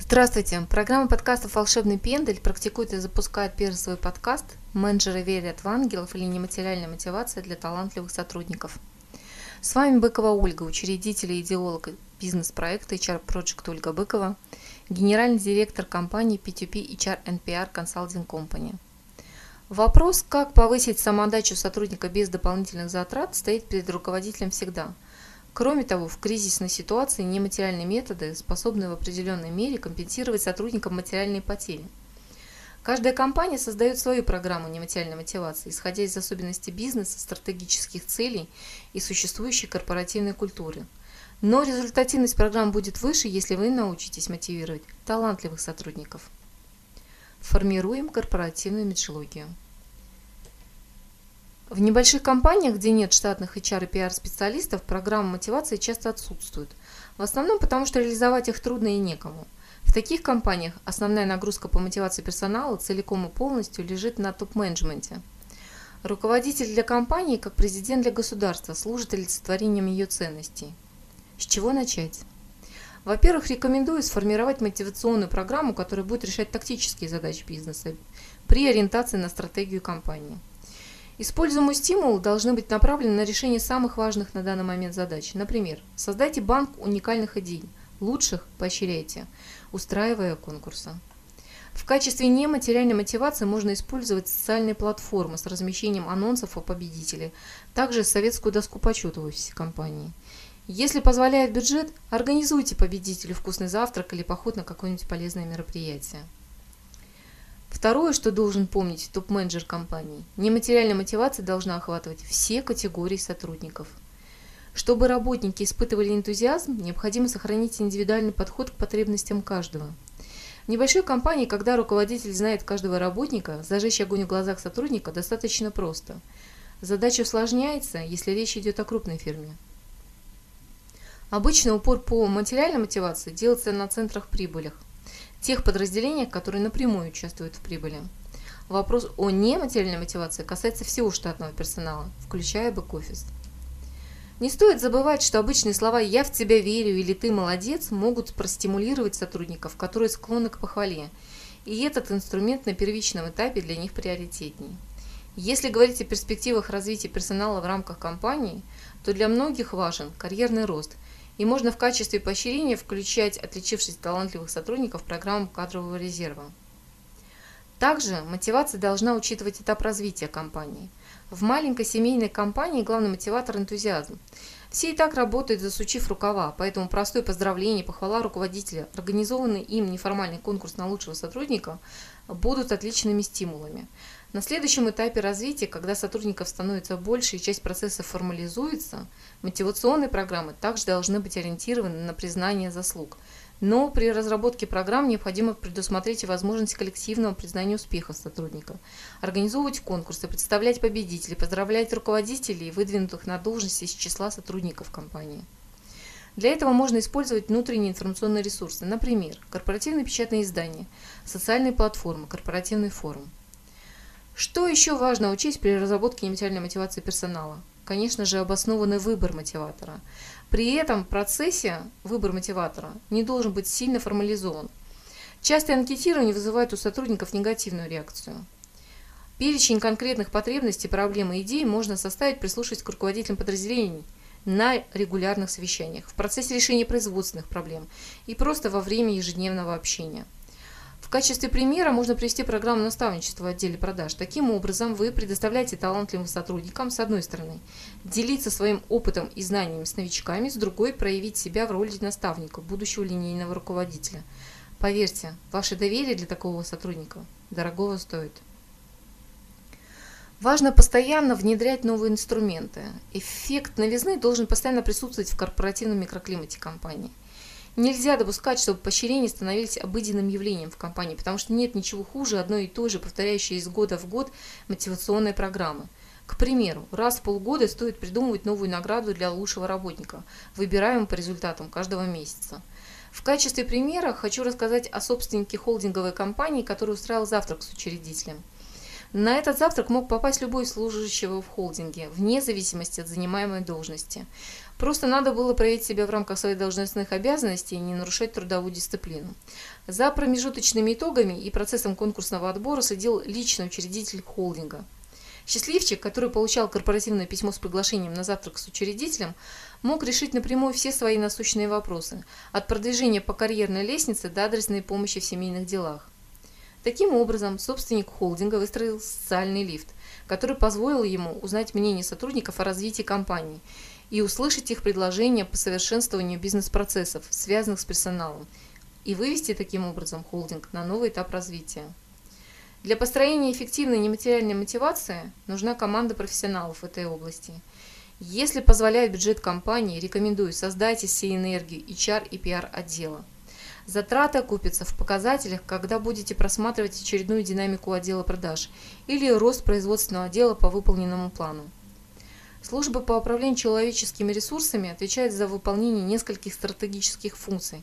Здравствуйте! Программа подкастов «Волшебный пендель» практикует и запускает первый свой подкаст «Менеджеры верят в ангелов» или «Нематериальная мотивация для талантливых сотрудников». С вами Быкова Ольга, учредитель и идеолог бизнес-проекта HR Project Ольга Быкова, генеральный директор компании P2P HR NPR Consulting Company. Вопрос, как повысить самоотдачу сотрудника без дополнительных затрат, стоит перед руководителем всегда – Кроме того, в кризисной ситуации нематериальные методы способны в определенной мере компенсировать сотрудникам материальные потери. Каждая компания создает свою программу нематериальной мотивации, исходя из особенностей бизнеса, стратегических целей и существующей корпоративной культуры. Но результативность программ будет выше, если вы научитесь мотивировать талантливых сотрудников. Формируем корпоративную метрологию. В небольших компаниях, где нет штатных HR и PR-специалистов, программы мотивации часто отсутствуют. В основном потому, что реализовать их трудно и некому. В таких компаниях основная нагрузка по мотивации персонала целиком и полностью лежит на топ-менеджменте. Руководитель для компании, как президент для государства, служит олицетворением ее ценностей. С чего начать? Во-первых, рекомендую сформировать мотивационную программу, которая будет решать тактические задачи бизнеса при ориентации на стратегию компании. Используемые стимулы должны быть направлены на решение самых важных на данный момент задач. Например, создайте банк уникальных идей, лучших поощряйте, устраивая конкурсы. В качестве нематериальной мотивации можно использовать социальные платформы с размещением анонсов о победителе, также советскую доску почета в офисе компании. Если позволяет бюджет, организуйте победителю вкусный завтрак или поход на какое-нибудь полезное мероприятие. Второе, что должен помнить топ-менеджер компании, нематериальная мотивация должна охватывать все категории сотрудников. Чтобы работники испытывали энтузиазм, необходимо сохранить индивидуальный подход к потребностям каждого. В небольшой компании, когда руководитель знает каждого работника, зажечь огонь в глазах сотрудника достаточно просто. Задача усложняется, если речь идет о крупной фирме. Обычно упор по материальной мотивации делается на центрах прибылях – тех подразделениях, которые напрямую участвуют в прибыли. Вопрос о нематериальной мотивации касается всего штатного персонала, включая бэк-офис. Не стоит забывать, что обычные слова «я в тебя верю» или «ты молодец» могут простимулировать сотрудников, которые склонны к похвале, и этот инструмент на первичном этапе для них приоритетней. Если говорить о перспективах развития персонала в рамках компании, то для многих важен карьерный рост – и можно в качестве поощрения включать отличившихся талантливых сотрудников в программу кадрового резерва. Также мотивация должна учитывать этап развития компании. В маленькой семейной компании главный мотиватор – энтузиазм. Все и так работают, засучив рукава, поэтому простое поздравление, похвала руководителя, организованный им неформальный конкурс на лучшего сотрудника будут отличными стимулами. На следующем этапе развития, когда сотрудников становится больше и часть процесса формализуется, мотивационные программы также должны быть ориентированы на признание заслуг. Но при разработке программ необходимо предусмотреть возможность коллективного признания успеха сотрудника, организовывать конкурсы, представлять победителей, поздравлять руководителей, выдвинутых на должности из числа сотрудников компании. Для этого можно использовать внутренние информационные ресурсы, например, корпоративные печатные издания, социальные платформы, корпоративный форум. Что еще важно учесть при разработке нематериальной мотивации персонала? Конечно же, обоснованный выбор мотиватора. При этом процессе выбор мотиватора не должен быть сильно формализован. Частое анкетирование вызывает у сотрудников негативную реакцию. Перечень конкретных потребностей, проблем и идей можно составить, прислушиваясь к руководителям подразделений на регулярных совещаниях, в процессе решения производственных проблем и просто во время ежедневного общения – в качестве примера можно привести программу наставничества в отделе продаж. Таким образом, вы предоставляете талантливым сотрудникам, с одной стороны, делиться своим опытом и знаниями с новичками, с другой – проявить себя в роли наставника, будущего линейного руководителя. Поверьте, ваше доверие для такого сотрудника дорогого стоит. Важно постоянно внедрять новые инструменты. Эффект новизны должен постоянно присутствовать в корпоративном микроклимате компании. Нельзя допускать, чтобы поощрения становились обыденным явлением в компании, потому что нет ничего хуже одной и той же повторяющей из года в год мотивационной программы. К примеру, раз в полгода стоит придумывать новую награду для лучшего работника, выбираемую по результатам каждого месяца. В качестве примера хочу рассказать о собственнике холдинговой компании, который устраивал завтрак с учредителем. На этот завтрак мог попасть любой служащего в холдинге, вне зависимости от занимаемой должности. Просто надо было проявить себя в рамках своих должностных обязанностей и не нарушать трудовую дисциплину. За промежуточными итогами и процессом конкурсного отбора следил лично учредитель холдинга. Счастливчик, который получал корпоративное письмо с приглашением на завтрак с учредителем, мог решить напрямую все свои насущные вопросы, от продвижения по карьерной лестнице до адресной помощи в семейных делах. Таким образом, собственник холдинга выстроил социальный лифт, который позволил ему узнать мнение сотрудников о развитии компании и услышать их предложения по совершенствованию бизнес-процессов, связанных с персоналом, и вывести таким образом холдинг на новый этап развития. Для построения эффективной нематериальной мотивации нужна команда профессионалов в этой области. Если позволяет бюджет компании, рекомендую создать из всей энергии HR и PR отдела. Затраты окупятся в показателях, когда будете просматривать очередную динамику отдела продаж или рост производственного отдела по выполненному плану. Служба по управлению человеческими ресурсами отвечает за выполнение нескольких стратегических функций,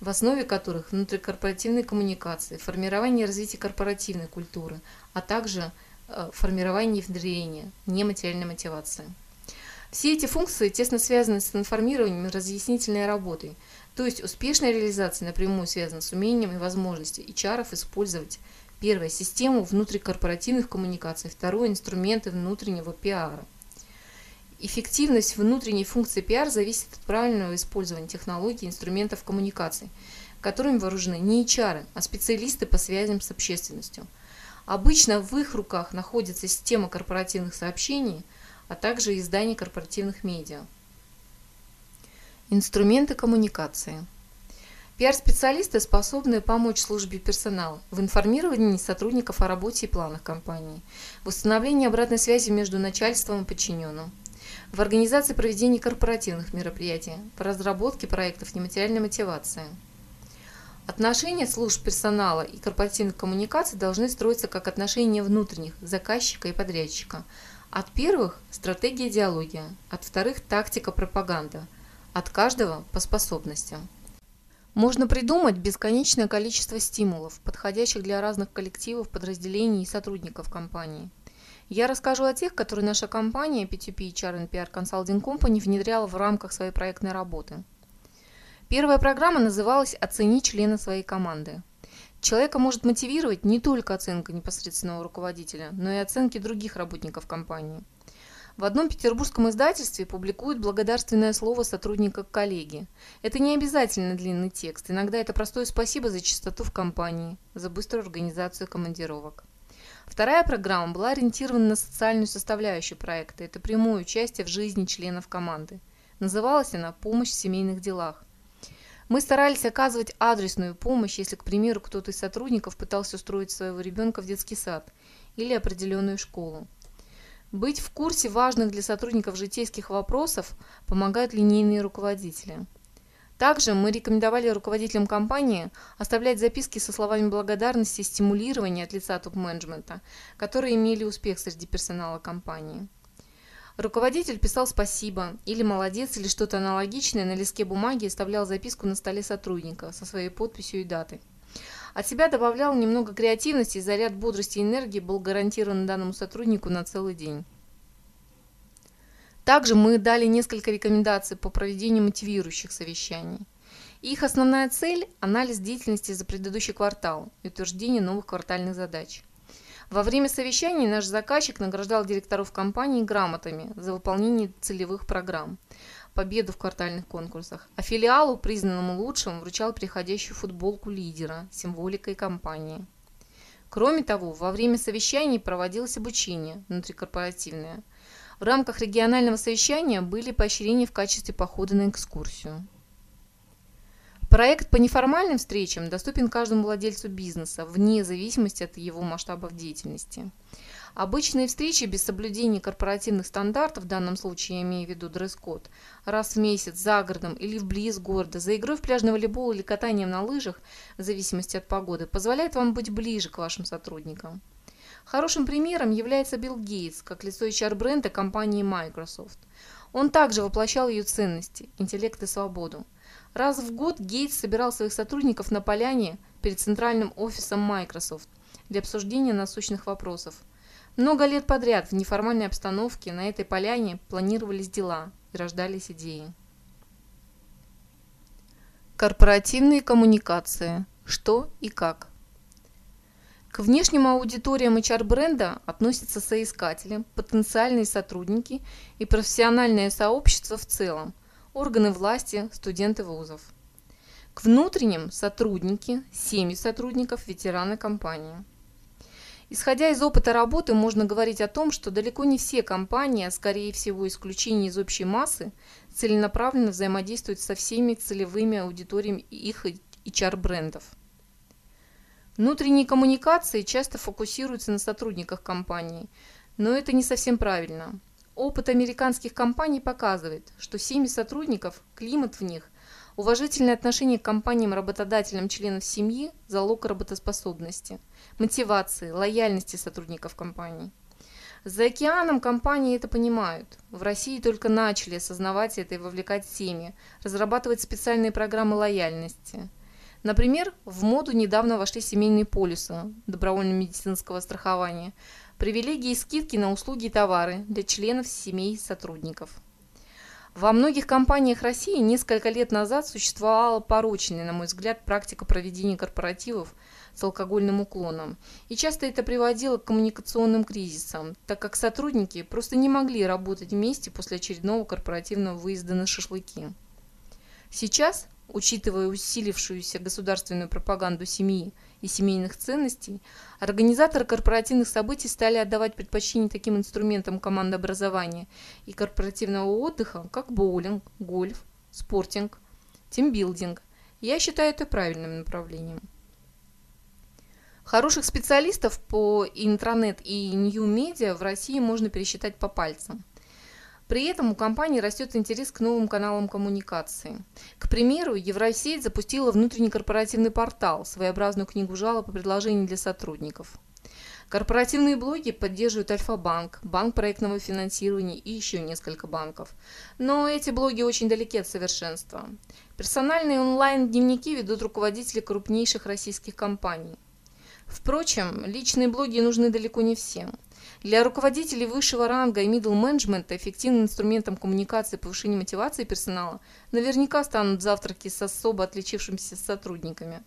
в основе которых внутрикорпоративные коммуникации, формирование и развитие корпоративной культуры, а также э, формирование и внедрение нематериальной мотивации. Все эти функции тесно связаны с информированием и разъяснительной работой, то есть успешная реализация напрямую связана с умением и возможностью HR использовать первое – систему внутрикорпоративных коммуникаций, второе – инструменты внутреннего пиара. Эффективность внутренней функции пиар зависит от правильного использования технологий и инструментов коммуникации, которыми вооружены не HR, а специалисты по связям с общественностью. Обычно в их руках находится система корпоративных сообщений, а также издание корпоративных медиа. Инструменты коммуникации. Пиар-специалисты способны помочь службе персонала в информировании сотрудников о работе и планах компании, в установлении обратной связи между начальством и подчиненным, в организации проведения корпоративных мероприятий, по разработке проектов нематериальной мотивации. Отношения служб персонала и корпоративных коммуникаций должны строиться как отношения внутренних заказчика и подрядчика. От первых – стратегия идеология, от вторых – тактика пропаганда – от каждого по способностям. Можно придумать бесконечное количество стимулов, подходящих для разных коллективов, подразделений и сотрудников компании. Я расскажу о тех, которые наша компания P2P HR PR Consulting Company внедряла в рамках своей проектной работы. Первая программа называлась «Оцени члена своей команды». Человека может мотивировать не только оценка непосредственного руководителя, но и оценки других работников компании – в одном петербургском издательстве публикуют благодарственное слово сотрудника к коллеге. Это не обязательно длинный текст, иногда это простое спасибо за чистоту в компании, за быструю организацию командировок. Вторая программа была ориентирована на социальную составляющую проекта, это прямое участие в жизни членов команды. Называлась она «Помощь в семейных делах». Мы старались оказывать адресную помощь, если, к примеру, кто-то из сотрудников пытался устроить своего ребенка в детский сад или определенную школу. Быть в курсе важных для сотрудников житейских вопросов помогают линейные руководители. Также мы рекомендовали руководителям компании оставлять записки со словами благодарности и стимулирования от лица топ-менеджмента, которые имели успех среди персонала компании. Руководитель писал «спасибо» или «молодец» или что-то аналогичное на листке бумаги и оставлял записку на столе сотрудника со своей подписью и датой. От себя добавлял немного креативности, и заряд бодрости и энергии был гарантирован данному сотруднику на целый день. Также мы дали несколько рекомендаций по проведению мотивирующих совещаний. Их основная цель – анализ деятельности за предыдущий квартал и утверждение новых квартальных задач. Во время совещаний наш заказчик награждал директоров компании грамотами за выполнение целевых программ победу в квартальных конкурсах, а филиалу, признанному лучшим, вручал приходящую футболку лидера, символикой компании. Кроме того, во время совещаний проводилось обучение внутрикорпоративное. В рамках регионального совещания были поощрения в качестве похода на экскурсию. Проект по неформальным встречам доступен каждому владельцу бизнеса, вне зависимости от его масштабов деятельности. Обычные встречи без соблюдения корпоративных стандартов, в данном случае я имею в виду дресс-код, раз в месяц за городом или вблизи города, за игрой в пляжный волейбол или катанием на лыжах, в зависимости от погоды, позволяет вам быть ближе к вашим сотрудникам. Хорошим примером является Билл Гейтс, как лицо HR-бренда компании Microsoft. Он также воплощал ее ценности, интеллект и свободу. Раз в год Гейтс собирал своих сотрудников на поляне перед центральным офисом Microsoft для обсуждения насущных вопросов – много лет подряд в неформальной обстановке на этой поляне планировались дела, и рождались идеи. Корпоративные коммуникации. Что и как. К внешним аудиториям HR-бренда относятся соискатели, потенциальные сотрудники и профессиональное сообщество в целом, органы власти, студенты вузов. К внутренним – сотрудники, семьи сотрудников, ветераны компании. Исходя из опыта работы, можно говорить о том, что далеко не все компании, а скорее всего исключение из общей массы, целенаправленно взаимодействуют со всеми целевыми аудиториями их HR-брендов. Внутренние коммуникации часто фокусируются на сотрудниках компании, но это не совсем правильно. Опыт американских компаний показывает, что семьи сотрудников, климат в них Уважительное отношение к компаниям-работодателям членов семьи – залог работоспособности, мотивации, лояльности сотрудников компании. За океаном компании это понимают. В России только начали осознавать это и вовлекать семьи, разрабатывать специальные программы лояльности. Например, в моду недавно вошли семейные полисы добровольно-медицинского страхования, привилегии и скидки на услуги и товары для членов семей сотрудников. Во многих компаниях России несколько лет назад существовала порочная, на мой взгляд, практика проведения корпоративов с алкогольным уклоном. И часто это приводило к коммуникационным кризисам, так как сотрудники просто не могли работать вместе после очередного корпоративного выезда на шашлыки. Сейчас учитывая усилившуюся государственную пропаганду семьи и семейных ценностей, организаторы корпоративных событий стали отдавать предпочтение таким инструментам командообразования и корпоративного отдыха, как боулинг, гольф, спортинг, тимбилдинг. Я считаю это правильным направлением. Хороших специалистов по интранет и нью-медиа в России можно пересчитать по пальцам. При этом у компании растет интерес к новым каналам коммуникации. К примеру, Евросеть запустила внутренний корпоративный портал, своеобразную книгу жалоб и предложений для сотрудников. Корпоративные блоги поддерживают Альфа-банк, банк проектного финансирования и еще несколько банков. Но эти блоги очень далеки от совершенства. Персональные онлайн-дневники ведут руководители крупнейших российских компаний. Впрочем, личные блоги нужны далеко не всем. Для руководителей высшего ранга и middle менеджмента эффективным инструментом коммуникации и повышения мотивации персонала наверняка станут завтраки с особо отличившимися сотрудниками.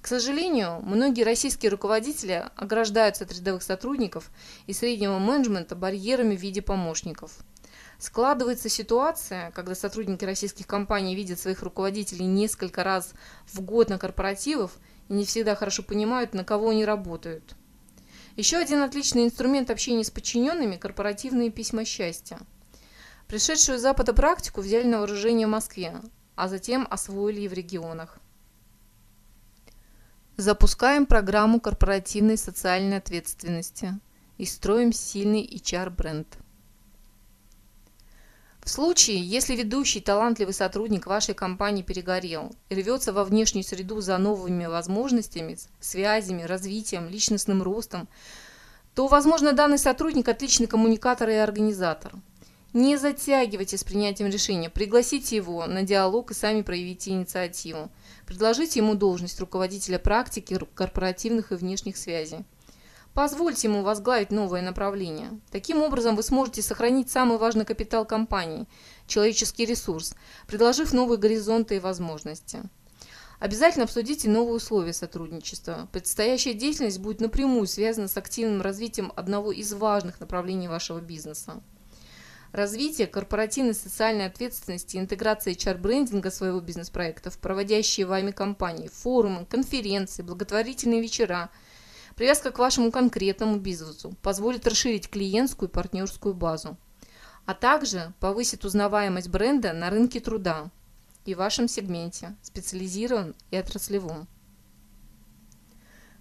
К сожалению, многие российские руководители ограждаются от рядовых сотрудников и среднего менеджмента барьерами в виде помощников. Складывается ситуация, когда сотрудники российских компаний видят своих руководителей несколько раз в год на корпоративах и не всегда хорошо понимают, на кого они работают. Еще один отличный инструмент общения с подчиненными – корпоративные письма счастья. Пришедшую с Запада практику взяли на вооружение в Москве, а затем освоили и в регионах. Запускаем программу корпоративной социальной ответственности и строим сильный HR-бренд. В случае, если ведущий талантливый сотрудник вашей компании перегорел и рвется во внешнюю среду за новыми возможностями, связями, развитием, личностным ростом, то, возможно, данный сотрудник отличный коммуникатор и организатор. Не затягивайте с принятием решения, пригласите его на диалог и сами проявите инициативу. Предложите ему должность руководителя практики корпоративных и внешних связей. Позвольте ему возглавить новое направление. Таким образом, вы сможете сохранить самый важный капитал компании – человеческий ресурс, предложив новые горизонты и возможности. Обязательно обсудите новые условия сотрудничества. Предстоящая деятельность будет напрямую связана с активным развитием одного из важных направлений вашего бизнеса. Развитие корпоративной социальной ответственности интеграция HR-брендинга своего бизнес-проекта в проводящие вами компании, форумы, конференции, благотворительные вечера – Привязка к вашему конкретному бизнесу позволит расширить клиентскую и партнерскую базу, а также повысит узнаваемость бренда на рынке труда и вашем сегменте, специализированном и отраслевом.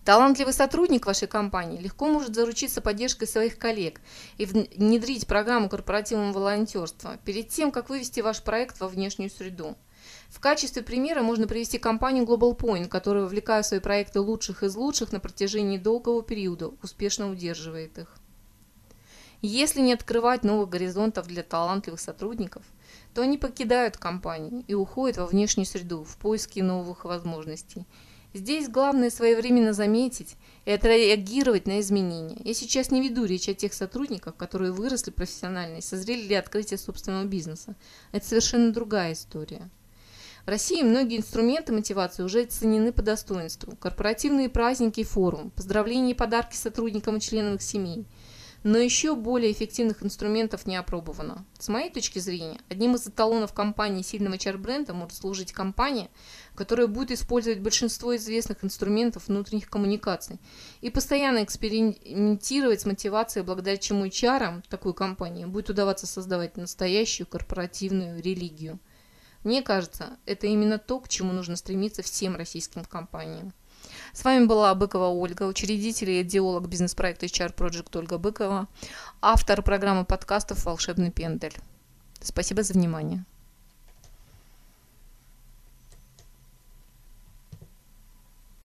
Талантливый сотрудник вашей компании легко может заручиться поддержкой своих коллег и внедрить программу корпоративного волонтерства перед тем, как вывести ваш проект во внешнюю среду. В качестве примера можно привести компанию Global Point, которая, вовлекая в свои проекты лучших из лучших на протяжении долгого периода, успешно удерживает их. Если не открывать новых горизонтов для талантливых сотрудников, то они покидают компанию и уходят во внешнюю среду в поиске новых возможностей. Здесь главное своевременно заметить и отреагировать на изменения. Я сейчас не веду речь о тех сотрудниках, которые выросли профессионально и созрели для открытия собственного бизнеса. Это совершенно другая история. В России многие инструменты мотивации уже оценены по достоинству. Корпоративные праздники и форум, поздравления и подарки сотрудникам и членам их семей. Но еще более эффективных инструментов не опробовано. С моей точки зрения, одним из эталонов компании сильного HR-бренда может служить компания, которая будет использовать большинство известных инструментов внутренних коммуникаций и постоянно экспериментировать с мотивацией, благодаря чему HR такой компании будет удаваться создавать настоящую корпоративную религию. Мне кажется, это именно то, к чему нужно стремиться всем российским компаниям. С вами была Быкова Ольга, учредитель и идеолог бизнес-проекта HR Project Ольга Быкова, автор программы подкастов «Волшебный пендель». Спасибо за внимание.